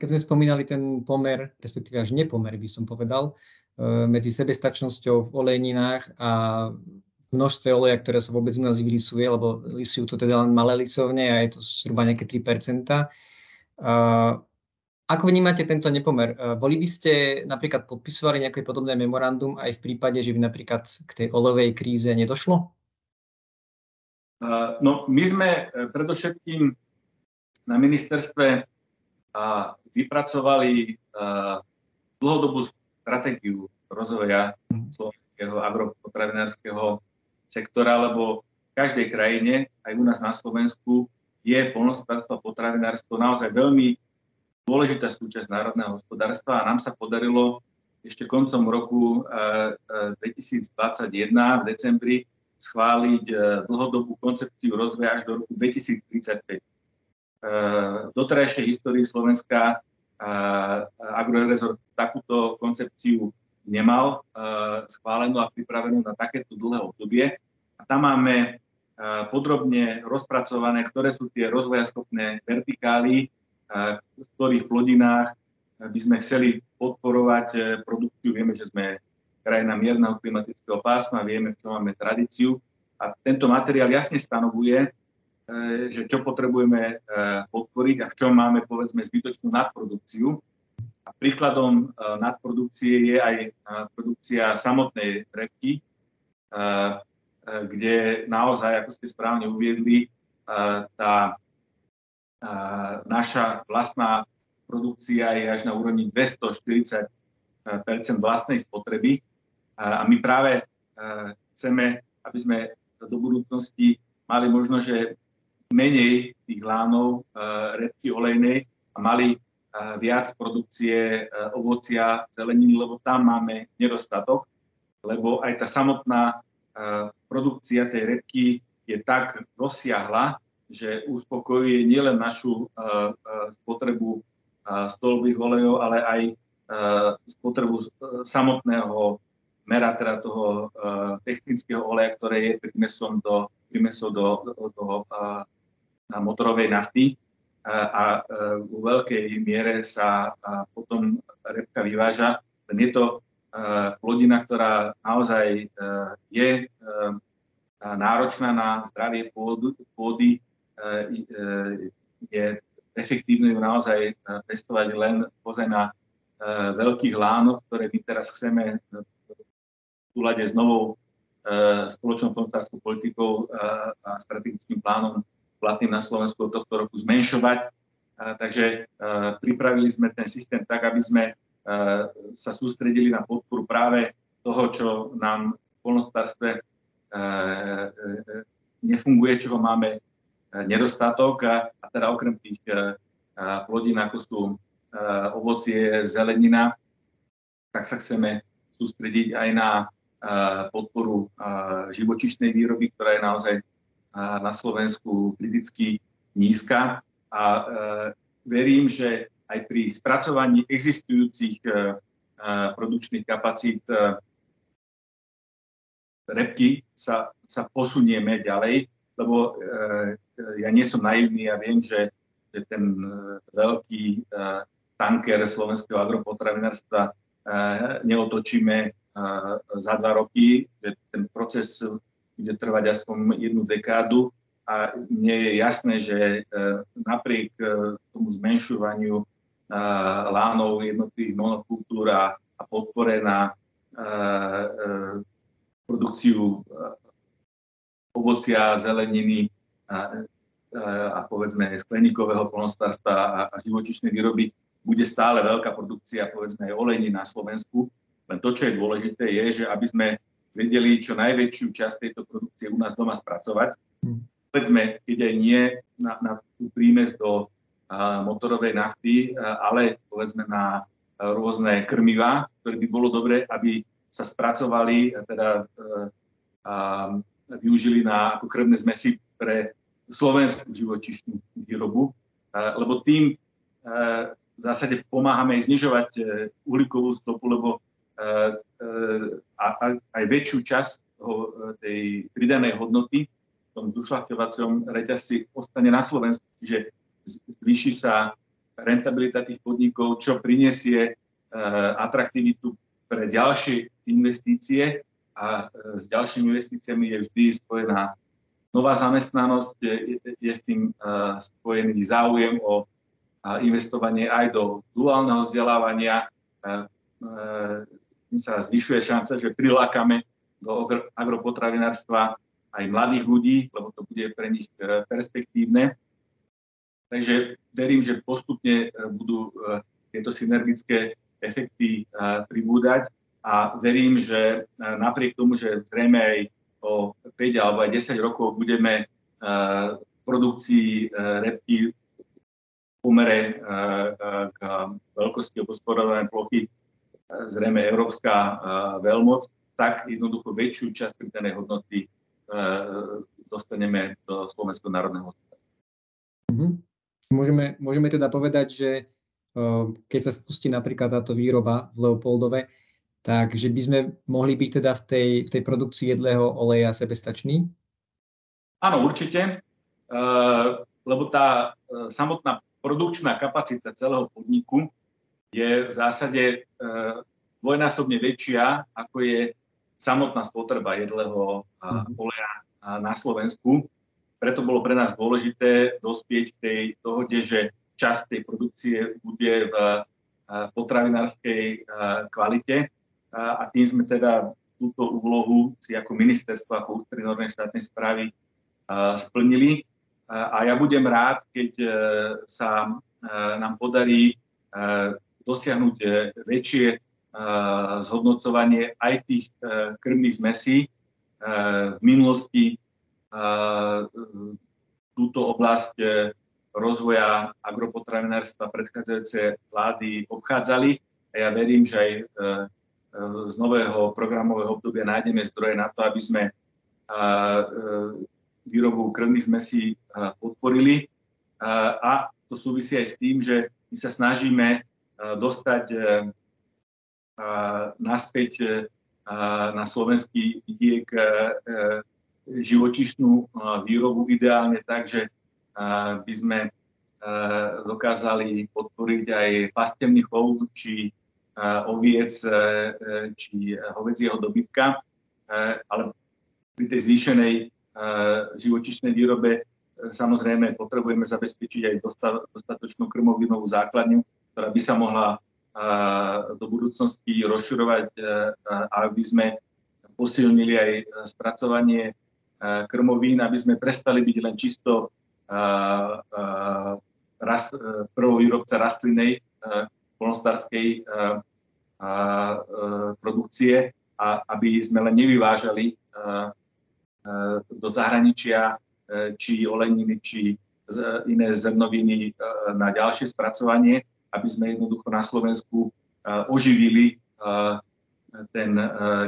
keď sme spomínali ten pomer, respektíve až nepomer by som povedal, medzi sebestačnosťou v olejninách a množstve oleja, ktoré sa vôbec u nás vylisuje, lebo lisujú to teda len malé lisovne a je to zhruba nejaké 3 ako vnímate tento nepomer? Boli by ste napríklad podpisovali nejaké podobné memorandum aj v prípade, že by napríklad k tej olejovej kríze nedošlo? No, my sme e, predovšetkým na ministerstve vypracovali dlhodobú stratégiu rozvoja slovenského agropotravinárskeho sektora, lebo v každej krajine, aj u nás na Slovensku, je polnospodárstvo a potravinárstvo naozaj veľmi dôležitá súčasť národného hospodárstva a nám sa podarilo ešte koncom roku 2021 v decembri schváliť dlhodobú koncepciu rozvoja až do roku 2035. V doterajšej histórii Slovenska Agrorezort takúto koncepciu nemal schválenú a pripravenú na takéto dlhé obdobie. A tam máme podrobne rozpracované, ktoré sú tie rozvojaschopné vertikály, v ktorých plodinách by sme chceli podporovať produkciu. Vieme, že sme krajina mierneho klimatického pásma, vieme, čo máme tradíciu. A tento materiál jasne stanovuje, že čo potrebujeme e, podporiť a v čom máme, povedzme, zbytočnú nadprodukciu. A príkladom nadprodukcie je aj produkcia samotnej repky, kde naozaj, ako ste správne uviedli, tá naša vlastná produkcia je až na úrovni 240% vlastnej spotreby. A my práve chceme, aby sme do budúcnosti mali možno, že menej tých lánov repky olejnej a mali viac produkcie ovocia, zeleniny, lebo tam máme nedostatok, lebo aj tá samotná produkcia tej repky je tak rozsiahla, že uspokojuje nielen našu spotrebu stolových olejov, ale aj spotrebu samotného mera, teda toho technického oleja, ktoré je primesom do, primesom do, do, do motorovej nafty a vo veľkej miere sa potom repka vyváža. Je to plodina, ktorá naozaj je náročná na zdravie pôdy, je efektívne ju naozaj testovať len pozaj na veľkých lánoch, ktoré my teraz chceme v súlade s novou spoločnou konstárskou politikou a strategickým plánom platným na Slovensku od tohto roku zmenšovať. Takže pripravili sme ten systém tak, aby sme sa sústredili na podporu práve toho, čo nám v polnospodárstve nefunguje, čoho máme nedostatok a, teda okrem tých plodín, ako sú ovocie, zelenina, tak sa chceme sústrediť aj na podporu živočišnej výroby, ktorá je naozaj na Slovensku kriticky nízka. A verím, že aj pri spracovaní existujúcich produkčných kapacít repky sa, sa posunieme ďalej lebo e, ja nie som naivný a viem, že, že ten e, veľký e, tanker slovenského agropotravinárstva neotočíme za dva roky, že ten proces bude trvať aspoň jednu dekádu a mne je jasné, že napriek tomu zmenšovaniu lánov jednotlivých monokultúr a podpore na produkciu ovocia, zeleniny a, a povedzme skleníkového polnospodárstva a, a živočišnej výroby bude stále veľká produkcia povedzme aj olejní na Slovensku. Len to, čo je dôležité, je, že aby sme vedeli čo najväčšiu časť tejto produkcie u nás doma spracovať. Hmm. Povedzme, keď aj nie na, na tú prímes do a, motorovej nafty, a, ale povedzme na a, rôzne krmivá, ktoré by bolo dobre, aby sa spracovali a teda a, využili na ako krvné zmesi pre slovenskú živočišnú výrobu, lebo tým v zásade pomáhame aj znižovať e, uhlíkovú stopu, lebo e, e, aj väčšiu časť tej pridanej hodnoty v tom zušľachtovacom reťazci ostane na Slovensku, čiže zvýši sa rentabilita tých podnikov, čo prinesie atraktivitu pre ďalšie investície a s ďalšími investíciami je vždy spojená nová zamestnanosť, je, je s tým spojený záujem o investovanie aj do duálneho vzdelávania. Sa zvyšuje šanca, že prilákame do agropotravinárstva aj mladých ľudí, lebo to bude pre nich e, perspektívne. Takže verím, že postupne e, budú e, tieto synergické efekty pribúdať a verím, že napriek tomu, že zrejme aj o 5 alebo aj 10 rokov budeme v produkcii repky v pomere k veľkosti obospodárovanej plochy zrejme európska veľmoc, tak jednoducho väčšiu časť pridanej hodnoty dostaneme do Slovenského národného hospodárstva. Mm-hmm. Môžeme, môžeme teda povedať, že keď sa spustí napríklad táto výroba v Leopoldove, takže by sme mohli byť teda v tej, v tej produkcii jedlého oleja sebestační? Áno, určite, lebo tá samotná produkčná kapacita celého podniku je v zásade dvojnásobne väčšia, ako je samotná spotreba jedlého mhm. oleja na Slovensku. Preto bolo pre nás dôležité dospieť k tej dohode, že časť tej produkcie bude v potravinárskej kvalite a tým sme teda túto úlohu si ako ministerstvo, ako ústredný orgán štátnej správy splnili. A ja budem rád, keď e, sa e, nám podarí e, dosiahnuť väčšie zhodnocovanie aj tých krmných zmesí. V minulosti túto oblasť rozvoja agropotravinárstva predchádzajúce vlády obchádzali a ja verím, že aj z nového programového obdobia nájdeme zdroje na to, aby sme výrobu krvných zmesí podporili. A to súvisí aj s tým, že my sa snažíme dostať naspäť e, na slovenský vidiek e, e, živočišnú výrobu ideálne tak, že by sme dokázali podporiť aj pastevný chov, či oviec, či hovedzieho dobytka, ale pri tej zvýšenej živočišnej výrobe samozrejme potrebujeme zabezpečiť aj dostatočnú krmovinovú základňu, ktorá by sa mohla do budúcnosti rozširovať, aby sme posilnili aj spracovanie krmovín, aby sme prestali byť len čisto rast, prvovýrobca rastlinnej polnostárskej produkcie a aby sme len nevyvážali do zahraničia či oleniny, či iné zrnoviny na ďalšie spracovanie, aby sme jednoducho na Slovensku oživili ten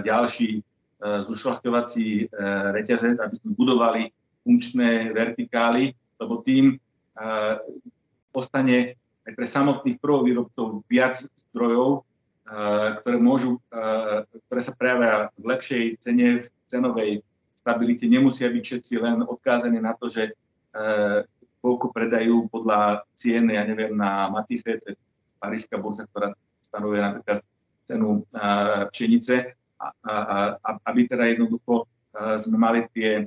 ďalší zušľachtovací reťazec, aby sme budovali funkčné vertikály, lebo tým ostane aj pre samotných prvovýrobcov viac zdrojov, ktoré, môžu, ktoré sa prejavia v lepšej cene, cenovej stabilite. Nemusia byť všetci len odkázaní na to, že koľko predajú podľa cien, ja neviem, na Matife, to je paríska burza, ktorá stanovuje napríklad cenu pšenice, a, a, aby teda jednoducho sme mali tie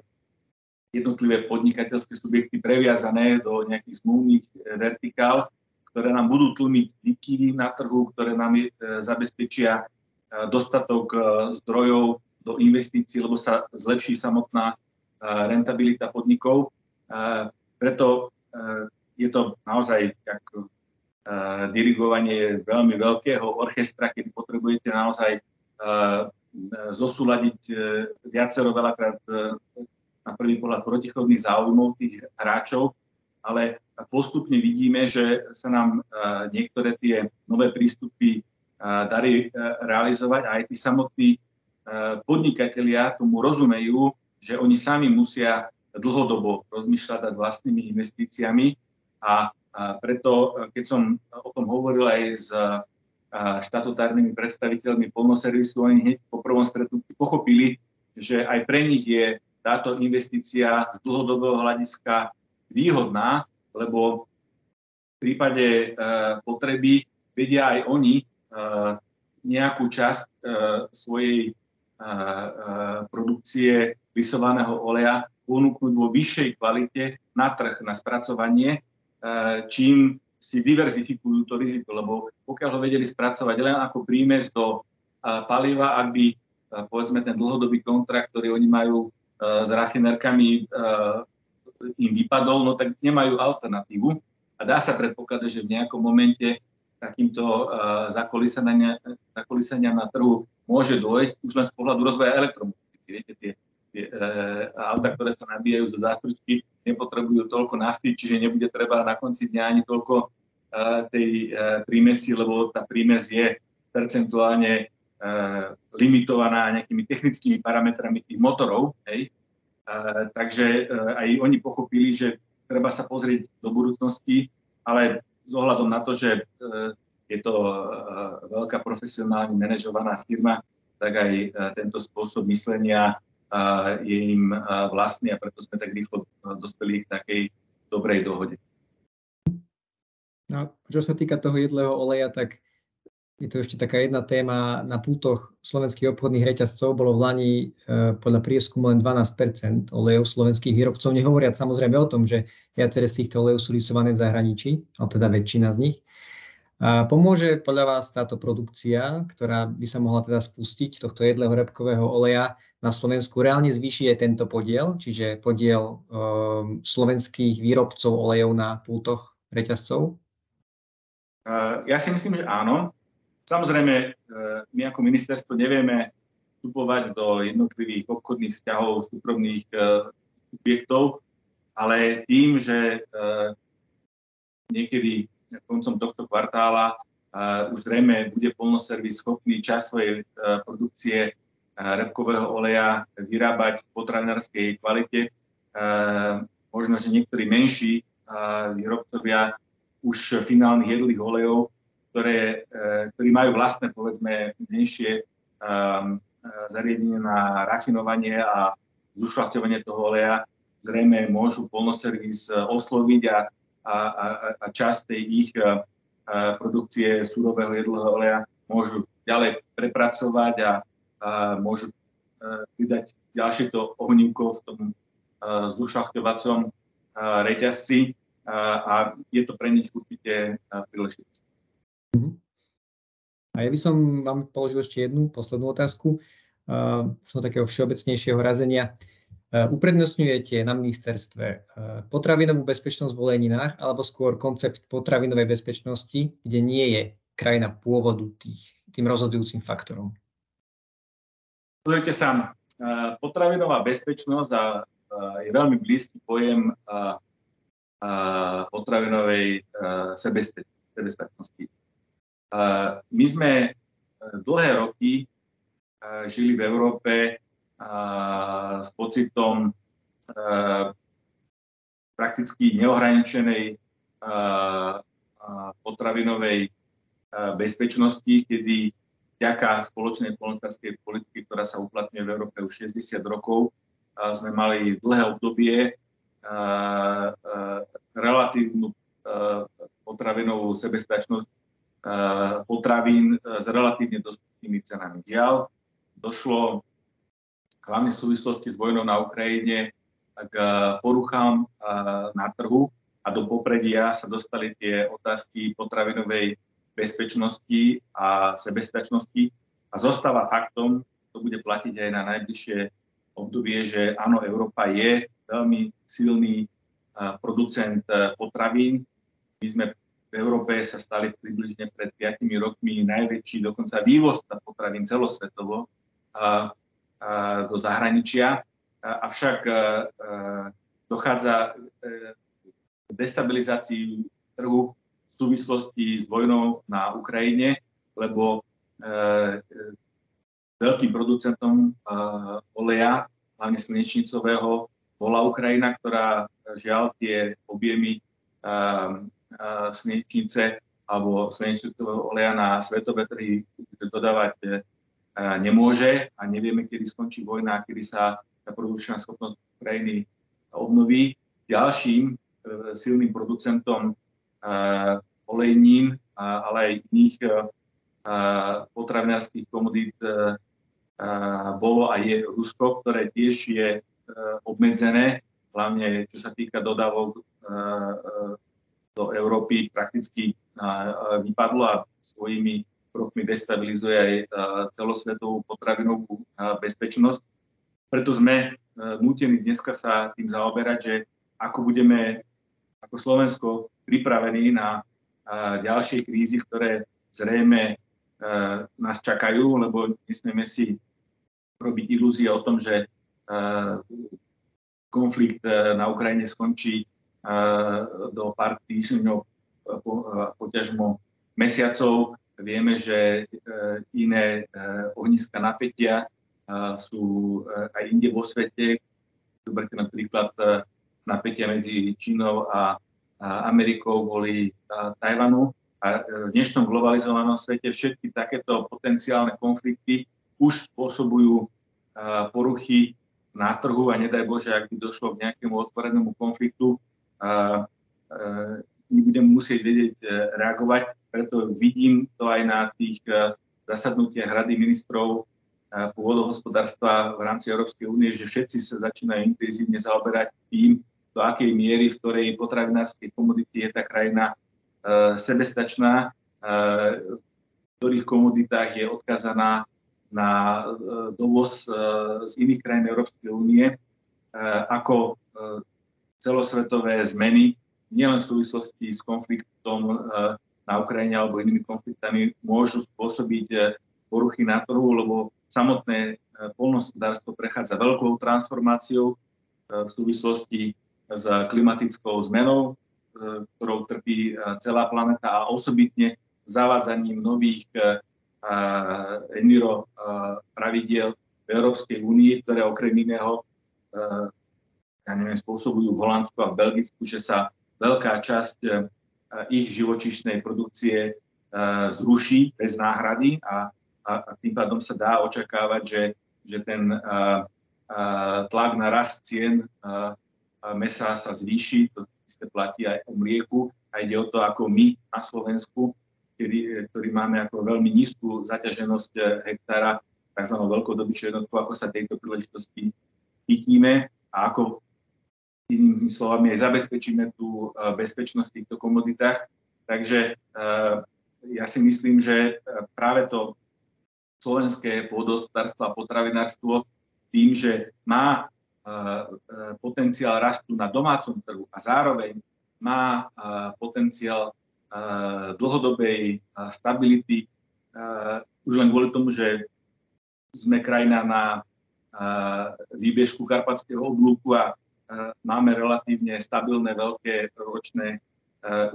jednotlivé podnikateľské subjekty previazané do nejakých zmluvných e, vertikál, ktoré nám budú tlmiť výkyvy na trhu, ktoré nám e, zabezpečia e, dostatok zdrojov do investícií, lebo sa zlepší samotná rentabilita podnikov. Preto eh, je to naozaj ako eh, dirigovanie veľmi veľkého orchestra, keď potrebujete naozaj eh, zosúľadiť viacero veľakrát na prvý pohľad protichodných záujmov tých hráčov, ale postupne vidíme, že sa nám niektoré tie nové prístupy darí realizovať a aj tí samotní podnikatelia tomu rozumejú, že oni sami musia dlhodobo rozmýšľať nad vlastnými investíciami. A, preto, keď som o tom hovoril aj s štatutárnymi predstaviteľmi polnoservisu, oni hneď po prvom stretnutí pochopili, že aj pre nich je táto investícia z dlhodobého hľadiska výhodná, lebo prípade potreby vedia aj oni nejakú časť svojej produkcie lisovaného oleja ponúknuť vo vyššej kvalite na trh, na spracovanie, čím si diverzifikujú to riziko, lebo pokiaľ ho vedeli spracovať len ako prímes do paliva, ak by povedzme ten dlhodobý kontrakt, ktorý oni majú s rafinerkami, im vypadol, no tak nemajú alternatívu. A dá sa predpokladať, že v nejakom momente takýmto zakolísania, zakolísania na trhu môže dôjsť už len z pohľadu rozvoja elektromobility. Viete, tie, e, auta, ktoré sa nabíjajú zo zástrčky, nepotrebujú toľko nafty, čiže nebude treba na konci dňa ani toľko e, tej e, prímesi, lebo tá prímes je percentuálne limitovaná nejakými technickými parametrami tých motorov. Hej. Takže aj oni pochopili, že treba sa pozrieť do budúcnosti, ale s ohľadom na to, že je to veľká profesionálne manažovaná firma, tak aj tento spôsob myslenia je im vlastný a preto sme tak rýchlo dospeli k takej dobrej dohode. No, čo sa týka toho jedlého oleja, tak je to ešte taká jedna téma. Na pútoch slovenských obchodných reťazcov bolo v Lani e, podľa prieskumu len 12% olejov slovenských výrobcov. Nehovoriac samozrejme o tom, že viaceré z týchto olejov sú lisované v zahraničí, ale teda väčšina z nich. A pomôže podľa vás táto produkcia, ktorá by sa mohla teda spustiť tohto jedlého repkového oleja na Slovensku, reálne zvýši aj tento podiel, čiže podiel e, slovenských výrobcov olejov na pútoch reťazcov? Ja si myslím, že áno. Samozrejme, e, my ako ministerstvo nevieme vstupovať do jednotlivých obchodných vzťahov súkromných e, subjektov, ale tým, že niekedy koncom tohto kvartála už zrejme bude polnoservis schopný čas svojej produkcie repkového oleja vyrábať v potravinárskej kvalite. Možno, že niektorí menší výrobcovia už finálnych jedlých olejov ktoré, e, ktorí majú vlastné, povedzme, menšie e, zariadenie na rafinovanie a zušľachtovanie toho oleja, zrejme môžu polnoservis e, osloviť a, a, a, a časť tej ich a, produkcie súrového jedlého oleja môžu ďalej prepracovať a, a môžu vydať ďalšie to ohnívko v tom zušľachtovacom reťazci a, a je to pre nich určite príležitosť. Mhm. A ja by som vám položil ešte jednu poslednú otázku, uh, som takého všeobecnejšieho razenia. Uh, uprednostňujete na ministerstve uh, potravinovú bezpečnosť v oleninách alebo skôr koncept potravinovej bezpečnosti, kde nie je krajina pôvodu tých, tým rozhodujúcim faktorom? Pozrite sa, uh, potravinová bezpečnosť a, je veľmi blízky pojem uh, potravinovej sebestačnosti. My sme dlhé roky žili v Európe s pocitom e, prakticky neohraničenej potravinovej bezpečnosti, kedy vďaka spoločnej polnospodárskej politiky, ktorá sa uplatňuje v Európe už 60 rokov, sme mali dlhé obdobie relatívnu potravinovú sebestačnosť potravín e, s relatívne dostupnými cenami. Žiaľ, došlo hlavne v súvislosti s vojnou na Ukrajine k poruchám e, na trhu a do popredia sa dostali tie otázky potravinovej bezpečnosti a sebestačnosti. A zostáva faktom, to bude platiť aj na najbližšie obdobie, že áno, Európa je veľmi silný e, producent potravín. My sme v Európe sa stali približne pred 5 rokmi najväčší dokonca vývozca potravín celosvetovo a do zahraničia. Avšak a, a, dochádza e, k destabilizácii trhu v súvislosti s vojnou na Ukrajine, lebo e, e, veľkým producentom e, oleja, hlavne slnečnicového, bola Ukrajina, ktorá žiaľ tie objemy slnečnice alebo slnečnicového oleja na svetové trhy dodávať e, nemôže a nevieme, kedy skončí vojna, kedy sa tá produkčná schopnosť krajiny obnoví. Ďalším e, silným producentom olejnín, ale aj iných potravinárskych komodít bolo a je Rusko, ktoré tiež je obmedzené, hlavne čo sa týka dodávok do Európy prakticky vypadlo a svojimi krokmi destabilizuje aj celosvetovú potravinovú bezpečnosť. Preto sme nútení dneska sa tým zaoberať, že ako budeme ako Slovensko pripravení na ďalšie krízy, ktoré zrejme nás čakajú, lebo nesmieme si robiť ilúzie o tom, že konflikt na Ukrajine skončí do pár týždňov, poťažmo mesiacov. Vieme, že iné ohniska napätia sú aj inde vo svete. Zoberte napríklad napätia medzi Čínou a Amerikou boli Tajvanu. A v dnešnom globalizovanom svete všetky takéto potenciálne konflikty už spôsobujú poruchy na trhu a nedaj Bože, ak by došlo k nejakému otvorenému konfliktu, my budeme musieť vedieť reagovať. Preto vidím to aj na tých e, zasadnutiach Rady ministrov e, pôvodohospodárstva v rámci Európskej únie, že všetci sa začínajú intenzívne zaoberať tým, do akej miery, v ktorej potravinárskej komodity je tá krajina sebestačná, v ktorých komoditách je odkazaná na dovoz z iných krajín Európskej únie, ako celosvetové zmeny, nielen v súvislosti s konfliktom eh, na Ukrajine alebo inými konfliktami, môžu spôsobiť eh, poruchy na trhu, lebo samotné eh, polnohospodárstvo prechádza veľkou transformáciou v súvislosti s klimatickou zmenou, ktorou trpí celá planeta a osobitne zavádzaním nových enviro pravidiel v Európskej únii, ktoré okrem iného ja neviem, spôsobujú v Holandsku a v Belgicku, že sa veľká časť ich živočišnej produkcie e, zruší bez náhrady a, a, tým pádom sa dá očakávať, že, že ten a, a, tlak na rast cien a, a mesa sa zvýši, to isté platí aj o mlieku a ide o to, ako my na Slovensku, ktorý, ktorý máme ako veľmi nízku zaťaženosť hektára, tzv. veľkodobyčú jednotku, ako sa tejto príležitosti chytíme a ako inými slovami aj zabezpečíme tú eh, bezpečnosť v týchto komoditách. Takže eh, ja si myslím, že eh, práve to slovenské pôdohospodárstvo a potravinárstvo tým, že má potenciál rastu na domácom trhu a zároveň má potenciál dlhodobej stability už len kvôli tomu, že sme krajina na výbežku Karpatského oblúku a máme relatívne stabilné veľké ročné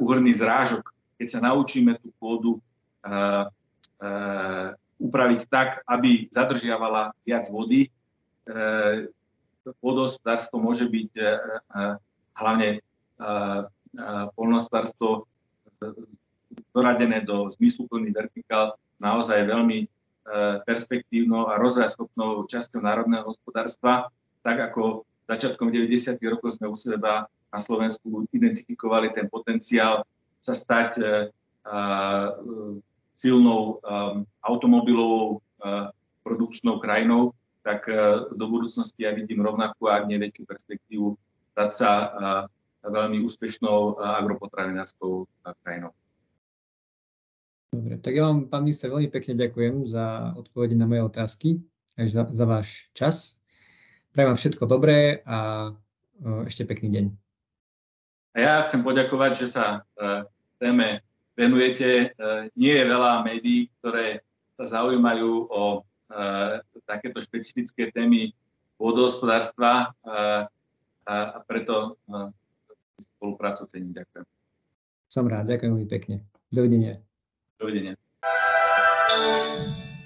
úhrny zrážok. Keď sa naučíme tú pôdu upraviť tak, aby zadržiavala viac vody, pôdohospodárstvo môže byť hlavne polnohospodárstvo doradené do zmysluplný vertikál naozaj veľmi perspektívnou a rozvojaschopnou časťou národného hospodárstva, tak ako začiatkom 90. rokov sme u seba na Slovensku identifikovali ten potenciál sa stať e, silnou automobilovou produkčnou krajinou, tak e, do budúcnosti ja vidím rovnakú, ak nie väčšiu perspektívu, stať sa veľmi úspešnou agropotravinárskou krajinou. Dobre, tak ja vám, pán minister, veľmi pekne ďakujem za odpovede na moje otázky, aj za, za váš čas. Prajem vám všetko dobré a ešte pekný deň. A ja chcem poďakovať, že sa e, téme venujete. E, nie je veľa médií, ktoré sa zaujímajú o e, takéto špecifické témy vodohospodárstva a preto spoluprácu cením. Ďakujem. Som rád, ďakujem veľmi pekne. Dovidenia. Dovidenia.